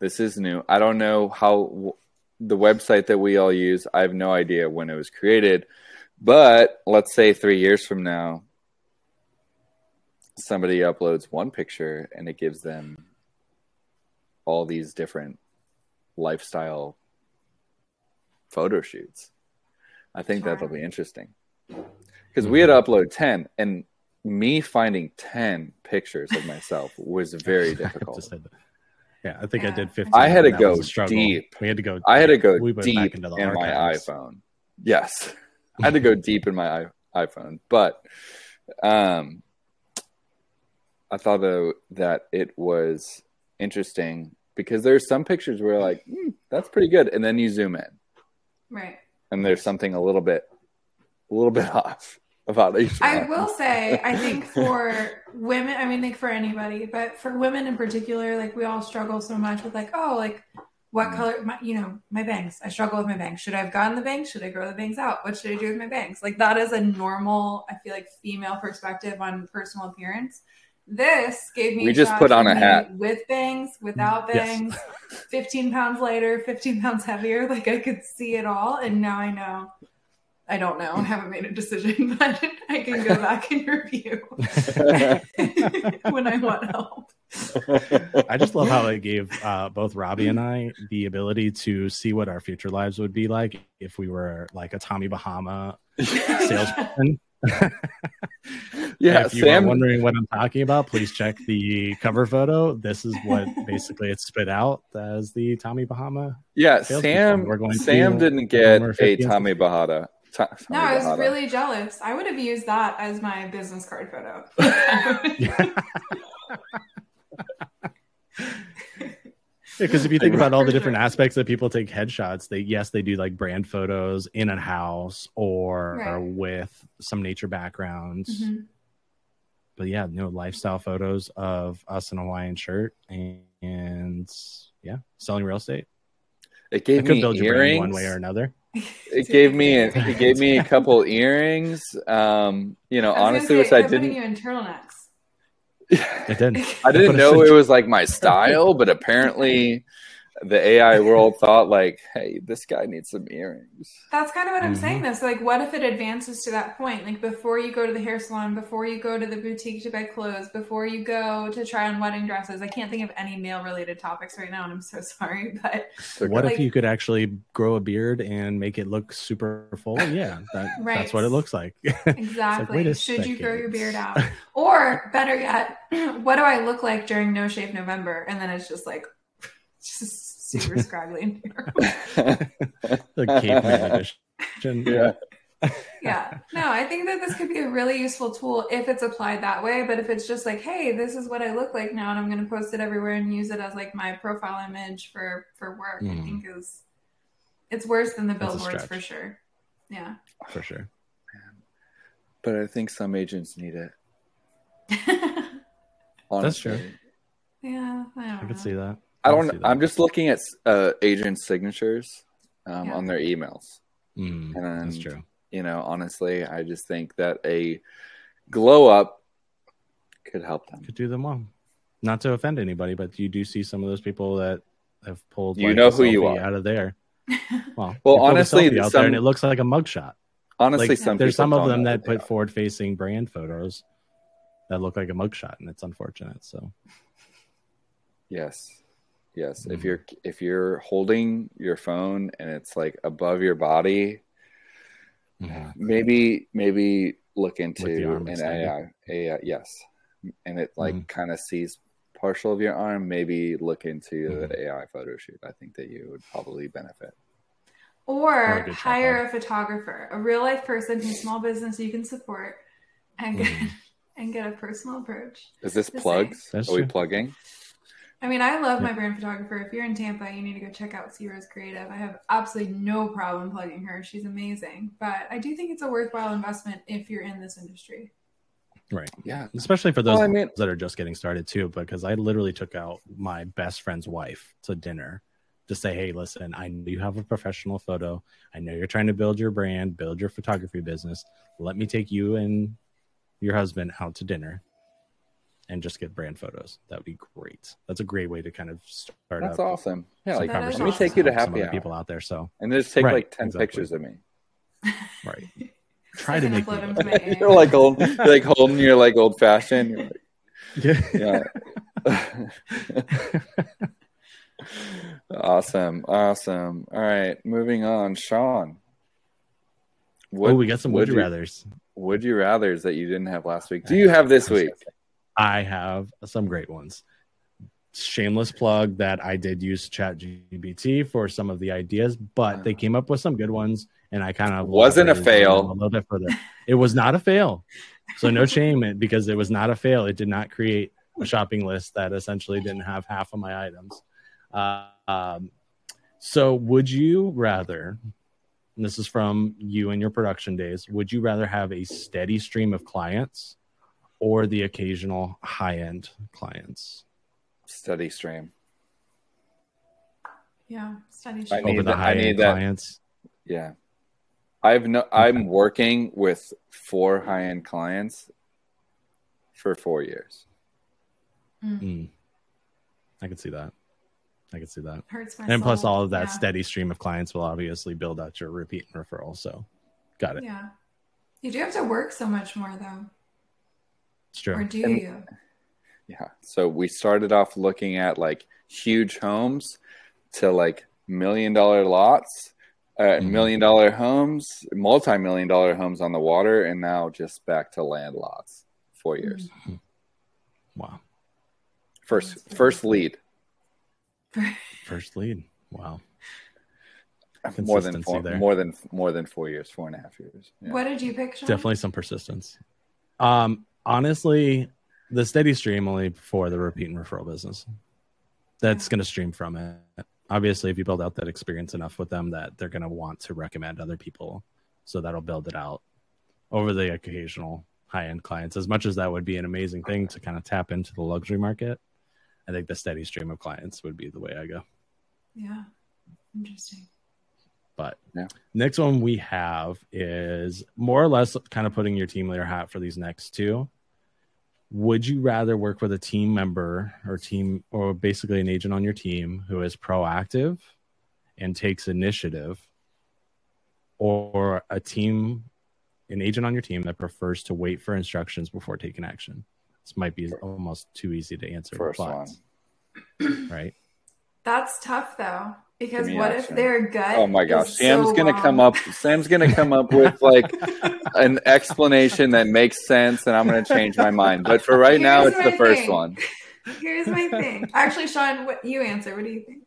This is new. I don't know how the website that we all use. I have no idea when it was created, but let's say three years from now, somebody uploads one picture and it gives them all these different lifestyle photo shoots. I think Sure. that'll be interesting because we had to upload 10 and me finding 10 pictures of myself was very difficult. Just said that. Yeah, I think I did 15. I had to go a struggle. deep. We had to go. I had to go we went deep back into the in my iPhone. Yes, I had to go deep in my iPhone, but um, I thought though that it was interesting because there's some pictures where like mm, that's pretty good, and then you zoom in, right, and there's something a little bit, a little bit off about each. I will say, I think for women, I mean, like for anybody, but for women in particular, like we all struggle so much with like, oh, like what mm. color, my, you know, my bangs. I struggle with my bangs. Should I have gotten the bangs? Should I grow the bangs out? What should I do with my bangs? Like that is a normal, I feel like, female perspective on personal appearance. This gave me. We just put on a hat with bangs, without bangs. Yes. Fifteen pounds lighter, fifteen pounds heavier. Like I could see it all, and now I know. I don't know. I haven't made a decision, but I can go back and review when I want help. I just love how it gave uh, both Robby and I the ability to see what our future lives would be like if we were like a Tommy Bahama salesperson. yeah, if you Sam... are wondering what I'm talking about, please check the cover photo. This is what basically it's spit out as the Tommy Bahama. Yeah, Sam. We're going Sam didn't get a Tommy Bahama. Tommy no, I was Bahama. really jealous. I would have used that as my business card photo. because if you think about all the different aspects that people take headshots, they yes they do like brand photos in a house or, right. or with some nature backgrounds. Mm-hmm. But yeah, you know, lifestyle photos of us in a Hawaiian shirt and, and yeah, selling real estate. It gave me earrings one way or another. It gave me a, it gave me a couple earrings. Um, you know, honestly, which I didn't. You in turtlenecks. It did. I didn't know it was like my style, but apparently the AI world thought like, hey, this guy needs some earrings. That's kind of what I'm mm-hmm. saying though. So like what if it advances to that point? Like before you go to the hair salon, before you go to the boutique to buy clothes, before you go to try on wedding dresses. I can't think of any male related topics right now and I'm so sorry. But what like, if you could actually grow a beard and make it look super full? Yeah. That, right. That's what it looks like. Exactly. like, Should you grow your beard out? Or better yet, what do I look like during no shave November? And then it's just like just super scraggly. the caveman edition. Yeah. yeah. No, I think that this could be a really useful tool if it's applied that way. But if it's just like, hey, this is what I look like now, and I'm going to post it everywhere and use it as like my profile image for for work, mm. I hmm. think is it's worse than the billboards for sure. Yeah. For sure. But I think some agents need it. That's true. Yeah, I, I could see that. I don't. I'm just looking at uh, agent signatures um, yeah. on their emails. Mm, and that's true. You know, honestly, I just think that a glow up could help them. Could do them well. Not to offend anybody, but you do see some of those people that have pulled. You like, know who you are out of there. Well, well, honestly, out some, there and it looks like a mugshot. Honestly, like, some there's some of them that put forward facing brand photos that look like a mugshot, and it's unfortunate. So, yes, Yes, mm-hmm. if you're if you're holding your phone and it's like above your body, mm-hmm. maybe maybe look into an AI, AI. Yes, and it like mm-hmm. kind of sees partial of your arm. Maybe look into the mm-hmm. AI photo shoot. I think that you would probably benefit. Or hire a photographer, a real life person whose small business you can support, and get mm-hmm. and get a personal approach. Is this plugs? Are we plugging? I mean, I love my brand photographer. If you're in Tampa, you need to go check out C Rose Creative. I have absolutely no problem plugging her. She's amazing. But I do think it's a worthwhile investment if you're in this industry. Right. Yeah. Especially for those well, I mean, that are just getting started too, because I literally took out my best friend's wife to dinner to say, hey, listen, I know you have a professional photo. I know you're trying to build your brand, build your photography business. Let me take you and your husband out to dinner and just get brand photos. That would be great. That's a great way to kind of start. That's awesome. Yeah, like let me take you to happy hour. people out there. So and just take right, like ten exactly. pictures of me. Right. Try to make me. you're like old, you're like holding your like old fashioned. Like, yeah. yeah. awesome, awesome. All right, moving on, Sean. Oh, what, oh, we got some would you rather's. Would you rather's that you didn't have last week? Do you have this week? I have some great ones. Shameless plug that I did use ChatGPT for some of the ideas, but they came up with some good ones. and I kind of wasn't a fail. A little bit further. It was not a fail, so no shame because it was not a fail. It did not create a shopping list that essentially didn't have half of my items. Uh, um, so, would you rather? this is from you and your production days. Would you rather have a steady stream of clients or the occasional high end clients? Steady stream. Yeah, steady stream. Over the high end clients. Yeah. I've no I'm working with four high end clients for four years. Mm. I can see that. I can see that. Hurts my and plus, all of that Yeah. steady stream of clients will obviously build out your repeat and referral. So, got it. Yeah. You do have to work so much more though. It's true. Or do And- you? Yeah. So we started off looking at like huge homes to like million dollar lots, uh, Mhm. million dollar homes, multi million dollar homes on the water, and now just back to land lots. Four years. Wow. First, That's first lead. First lead. Wow. More than Consistency four, there. more than more than four years, four and a half years. Yeah. What did you pick? Sean? Definitely some persistence. Um, honestly, the steady stream only for the repeat and referral business. That's going to stream from it. Obviously, if you build out that experience enough with them, that they're going to want to recommend other people, so that'll build it out over the occasional high end clients. As much as that would be an amazing thing to kind of tap into the luxury market, I think the steady stream of clients would be the way I go. Yeah. Interesting. But Yeah. next one we have is more or less kind of putting your team leader hat for these next two. Would you rather work with a team member or team or basically an agent on your team who is proactive and takes initiative or a team an agent on your team that prefers to wait for instructions before taking action? This might be almost too easy to answer. First but, one. right? That's tough though. Because what action. if their gut? Oh my gosh, is Sam's so gonna wrong? come up. Sam's gonna come up with like an explanation that makes sense, and I'm gonna change my mind. But for right now, it's the my first one. Here's my thing. Actually, Sean, what you answer? What do you think?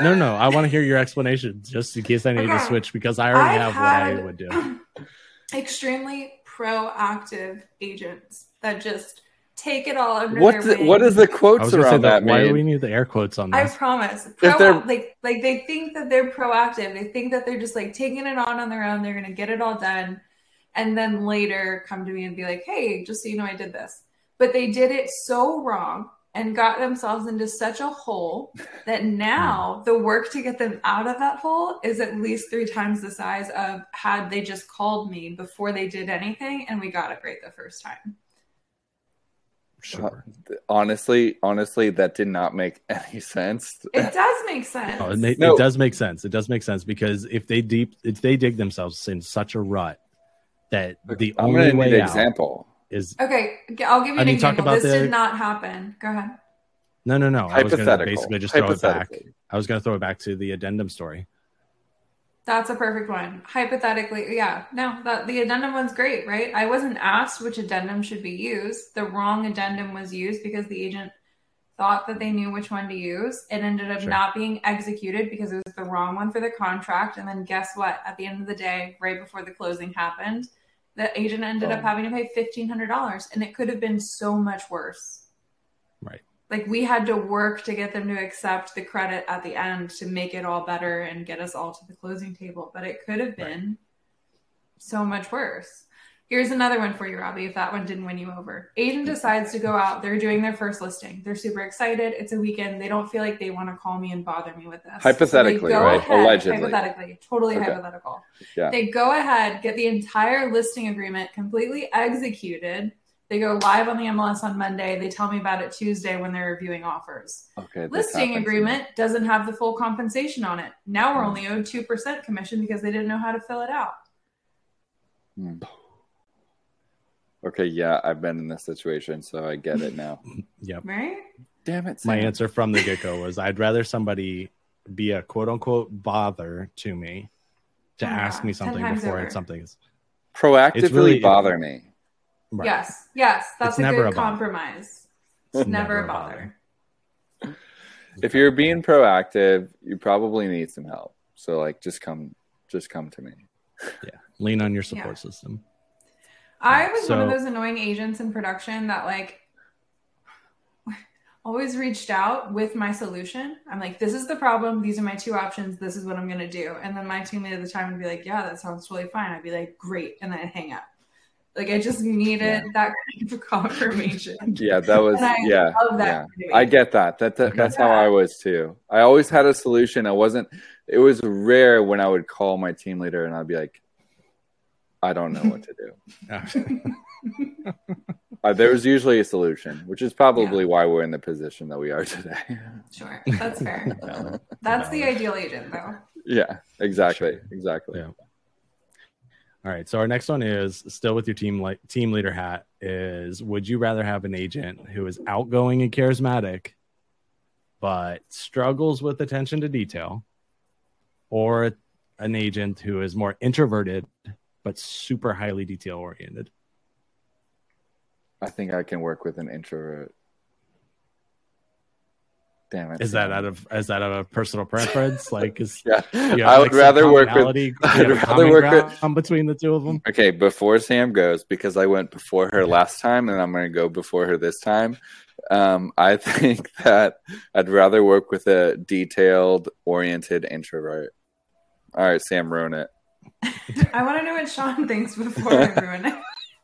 No, no, I want to hear your explanation just in case I need to switch because I already I've have what I would do. Extremely proactive agents that just take it all under What the, what wing. is the quotes around that. that, Why do we need the air quotes on that? I this? promise. If they're- like like they think that they're proactive. They think that they're just like taking it on on their own. They're gonna get it all done, and then later come to me and be like, "Hey, just so you know, I did this." But they did it so wrong and got themselves into such a hole that hmm. now the work to get them out of that hole is at least three times the size of had they just called me before they did anything and we got it right the first time. Uh, sure. Honestly, honestly, that did not make any sense. It does make sense. Oh, it, ma- No. it does make sense. It does make sense because if they deep, if they dig themselves in such a rut that the I'm only way an out example. is Okay, I'll give you I an mean, talk example. about This the- did not happen. Go ahead. no, no, no. I was going to Hypothetical. basically just throw it back. I was going to throw it back to the addendum story. That's a perfect one. Hypothetically, yeah. No, that the addendum one's great, right? I wasn't asked which addendum should be used. The wrong addendum was used because the agent thought that they knew which one to use. It ended up Sure. not being executed because it was the wrong one for the contract. And then guess what? At the end of the day, right before the closing happened, the agent ended up Oh. having to pay fifteen hundred dollars, and it could have been so much worse. Right. Like we had to work to get them to accept the credit at the end to make it all better and get us all to the closing table. But it could have been so much worse. Here's another one for you, Robby, if that one didn't win you over. Agent decides to go out. They're doing their first listing. They're super excited. It's a weekend. They don't feel like they want to call me and bother me with this. Hypothetically, So right? ahead- Allegedly. Hypothetically. Totally Okay. hypothetical. Yeah. They go ahead, get the entire listing agreement completely executed. They go live on the MLS on Monday. They tell me about it Tuesday when they're reviewing offers. Okay. Listing agreement doesn't have the full compensation on it. Now we're only owed 2% commission because they didn't know how to fill it out. Hmm. Okay, yeah, I've been in this situation, so I get it now. Yep. Right? Damn it! My answer from the get go was I'd rather somebody be a quote unquote bother to me to Oh ask God, me something before it's something is proactively It's really- bother me. Right. Yes. Yes. That's It's a good a compromise. It's Never, never a a bother. If you're being proactive, you probably need some help. So like, just come, just come to me. Yeah, lean on your support yeah. system. I was so, one of those annoying agents in production that like always reached out with my solution. I'm like, this is the problem. These are my two options. This is what I'm going to do. And then my team lead at the time would be like, yeah, that sounds totally fine. I'd be like, great. And then I'd hang up. Like I just needed yeah. that kind of confirmation. Yeah, that was yeah. That yeah. I get that. That, that that's how I was too. I always had a solution. I wasn't. It was rare when I would call my team leader and I'd be like, I don't know what to do. uh, there was usually a solution, which is probably yeah. why we're in the position that we are today. Sure, that's fair. That's the ideal agent, though. Yeah, exactly, sure. exactly. Yeah. All right. So our next one is still with your team like team leader hat. Is would you rather have an agent who is outgoing and charismatic, but struggles with attention to detail, or an agent who is more introverted but super highly detail oriented. I think I can work with an introvert. Damn it! Is that out of is that out of personal preference? Like, is yeah? I would like rather work with. I'd rather work with between the two of them. Okay, before Sam goes, because I went before her last time, and I'm going to go before her this time. Um, I think that I'd rather work with a detailed oriented introvert. All right, Sam, ruin it. I want to know what Sean thinks before I ruin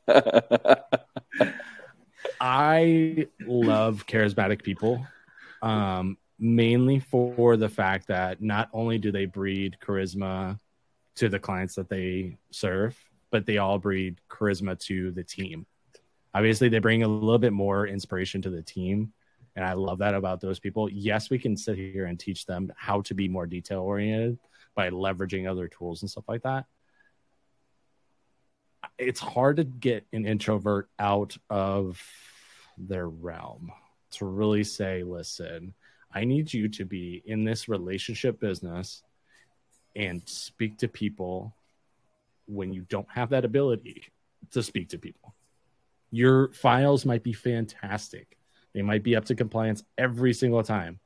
it. I love charismatic people, um, mainly for the fact that not only do they breed charisma to the clients that they serve, but they all breed charisma to the team. Obviously, they bring a little bit more inspiration to the team. And I love that about those people. Yes, we can sit here and teach them how to be more detail oriented, by leveraging other tools and stuff like that. It's hard to get an introvert out of their realm to really say, listen, I need you to be in this relationship business and speak to people when you don't have that ability to speak to people. Your files might be fantastic. They might be up to compliance every single time,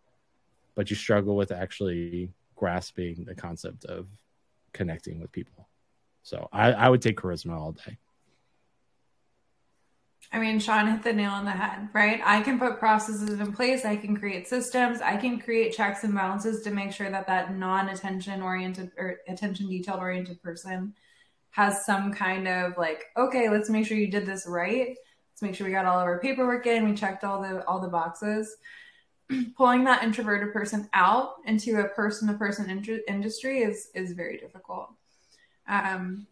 but you struggle with actually grasping the concept of connecting with people. So I, I would take charisma all day. I mean, Sean hit the nail on the head, right? I can put processes in place. I can create systems. I can create checks and balances to make sure that that non-attention oriented or attention detailed oriented person has some kind of like, okay, let's make sure you did this right. Let's make sure we got all of our paperwork in. We checked all the all the boxes. pulling that introverted person out into a person to person industry is is very difficult. Um,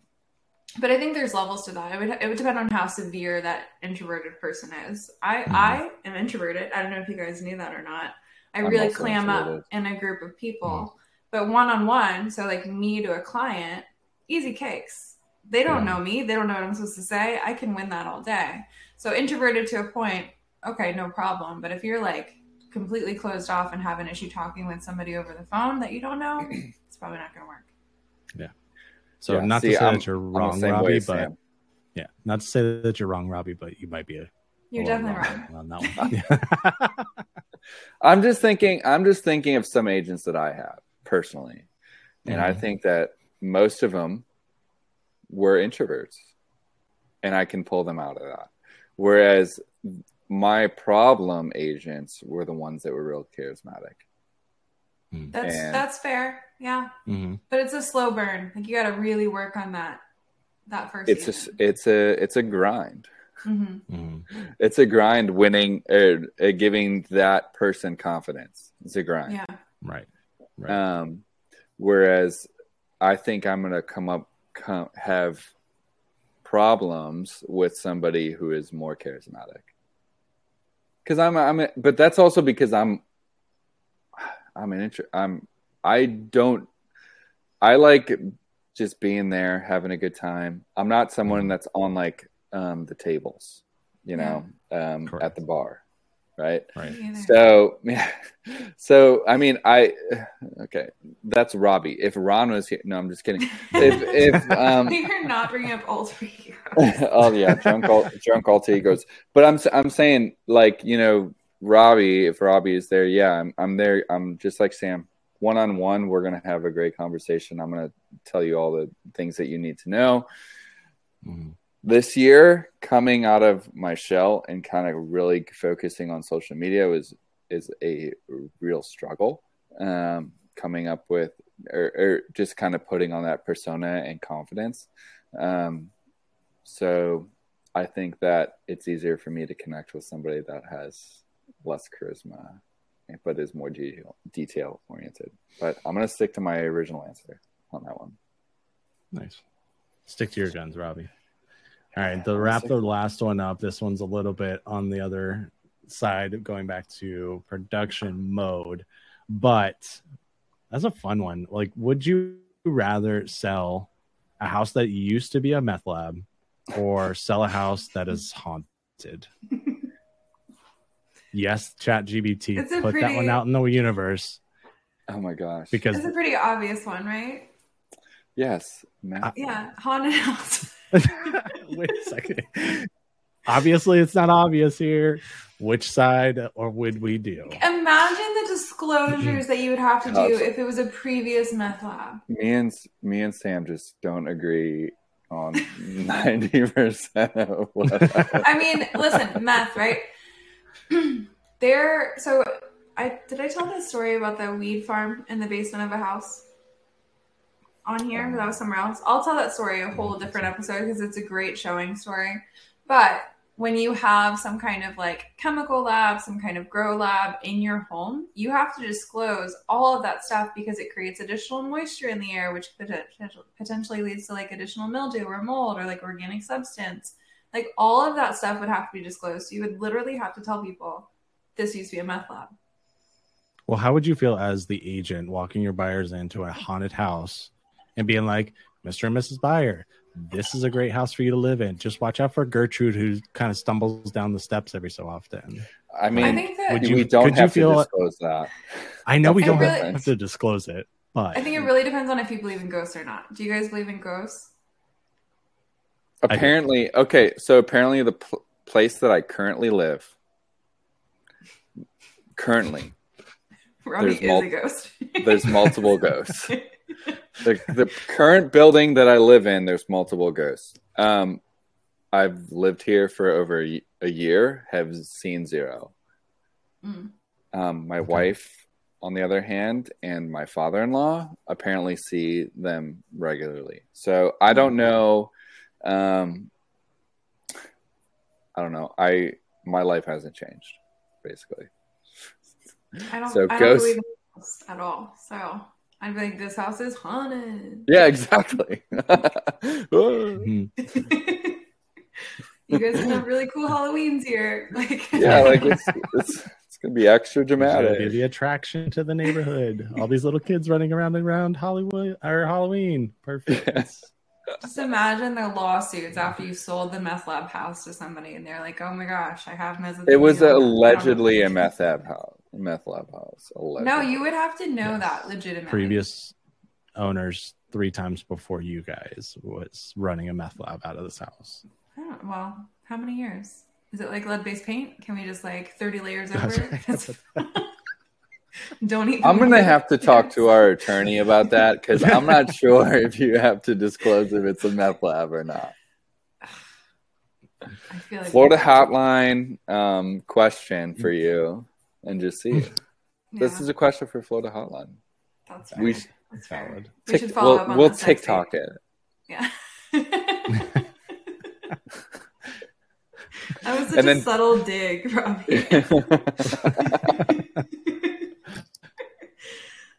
but I think there's levels to that. It would it would depend on how severe that introverted person is. I mm-hmm. I am introverted. I don't know if you guys knew that or not. I I'm really clam up in a group of people, mm-hmm. but one on one, so like me to a client, easy cakes. They don't yeah. know me. They don't know what I'm supposed to say. I can win that all day. So introverted to a point, okay, no problem. But if you're like completely closed off and have an issue talking with somebody over the phone that you don't know, it's probably not going to work. Yeah. So yeah, not see, to say I'm, that you're wrong, Robby, but Sam. yeah, not to say that you're wrong, Robby, but you might be a. You're definitely wrong. On that one. I'm just thinking. I'm just thinking of some agents that I have personally, and mm-hmm. I think that most of them were introverts, and I can pull them out of that. Whereas my problem agents were the ones that were real charismatic. Hmm. That's and, that's fair. Yeah. Mm-hmm. But it's a slow burn. Like you got to really work on that that first It's season. a it's a it's a grind. Mm-hmm. Mm-hmm. It's a grind winning or uh, uh, giving that person confidence. It's a grind. Yeah. Right. Right. Um whereas I think I'm going to come up come, have problems with somebody who is more charismatic because I'm I'm but that's also because I'm I'm an intro I'm I don't I like just being there having a good time. I'm not someone mm-hmm. that's on like um the tables, you know, um at the bar right? Right. So, yeah. So, I mean, I okay. That's Robby. If Ron was here, no, I'm just kidding. If if um, you're not bringing up alter egos. oh yeah, drunk all drunk alter egos. But I'm I'm saying like you know Robby. If Robby is there, yeah, I'm I'm there. I'm just like Sam. One on one, we're going to have a great conversation. I'm going to tell you all the things that you need to know. Mm-hmm. This year, coming out of my shell and kind of really focusing on social media was is a real struggle. Um, coming up with or, or, just kind of putting on that persona and confidence. Um, so I think that it's easier for me to connect with somebody that has less charisma, but is more detail, detail oriented. But I'm going to stick to my original answer on that one. Nice. Stick to your guns, Robby. All right, to wrap the last one up, this one's a little bit on the other side, going back to production mode, but that's a fun one. Like, would you rather sell a house that used to be a meth lab or sell a house that is haunted? yes, Chat GBT, put pretty... that one out in the universe. Oh my gosh! Because it's a pretty obvious one, right? Yes. Uh, yeah, haunted house. Wait a second. Obviously, it's not obvious here. Which side or would we do? Imagine the disclosures that you would have to do if it was a previous meth lab. Me and me and Sam just don't agree on ninety percent of what. I mean, listen, meth, right? there. So, I did I tell this story about the weed farm in the basement of a house on here? That was somewhere else. I'll tell that story a whole different episode because it's a great showing story. But when you have some kind of like chemical lab, some kind of grow lab in your home, you have to disclose all of that stuff because it creates additional moisture in the air, which potentially leads to like additional mildew or mold or like organic substance. Like all of that stuff would have to be disclosed. So you would literally have to tell people this used to be a meth lab. Well, how would you feel as the agent walking your buyers into a haunted house and being like, Mr. and Mrs. Buyer, this is a great house for you to live in. Just watch out for Gertrude, who kind of stumbles down the steps every so often. I mean, I think that would you, we don't have to disclose that. I know we don't really, have to disclose it, but I think it really depends on if you believe in ghosts or not. Do you guys believe in ghosts? Apparently, okay. So apparently, the pl- place that I currently live, currently, Robby is mul- a ghost. there's multiple ghosts. the, the current building that I live in, there's multiple ghosts. Um, I've lived here for over a, a year, have seen zero. Mm. Um, my okay. wife, on the other hand, and my father in law apparently see them regularly. So I don't know. Um, I don't know. I my life hasn't changed, basically. I don't. So I don't believe in at all. So I'd be like, this house is haunted. Yeah, exactly. you guys have really cool Halloweens here. Like, yeah, like it's, it's, it's gonna be extra dramatic. Be the attraction to the neighborhood. All these little kids running around and around Hollywood or Halloween. Perfect. Just imagine the lawsuits after you sold the meth lab house to somebody, and they're like, "Oh my gosh, I have meth." It was allegedly a meth lab house meth lab house. No, you would have to know yes. that legitimately. Previous owners three times before you guys was running a meth lab out of this house. Oh, well, how many years? Is it like lead based paint? Can we just like 30 layers over? Don't even. I'm gonna have to talk to our attorney about that because I'm not sure if you have to disclose if it's a meth lab or not. Like Florida hotline um, question for you and just see. Yeah. This is a question for Florida Hotline. That's fair. We, That's fair. we should follow we'll, up on We'll TikTok it. Yeah. that was such and a then, subtle dig, Robby.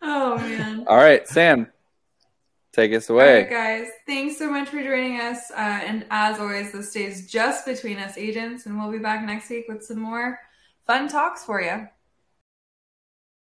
Oh man. All right, Sam. Take us away. guys. Thanks so much for joining us. Uh, and as always, this stays just between us agents, and we'll be back next week with some more fun talks for you.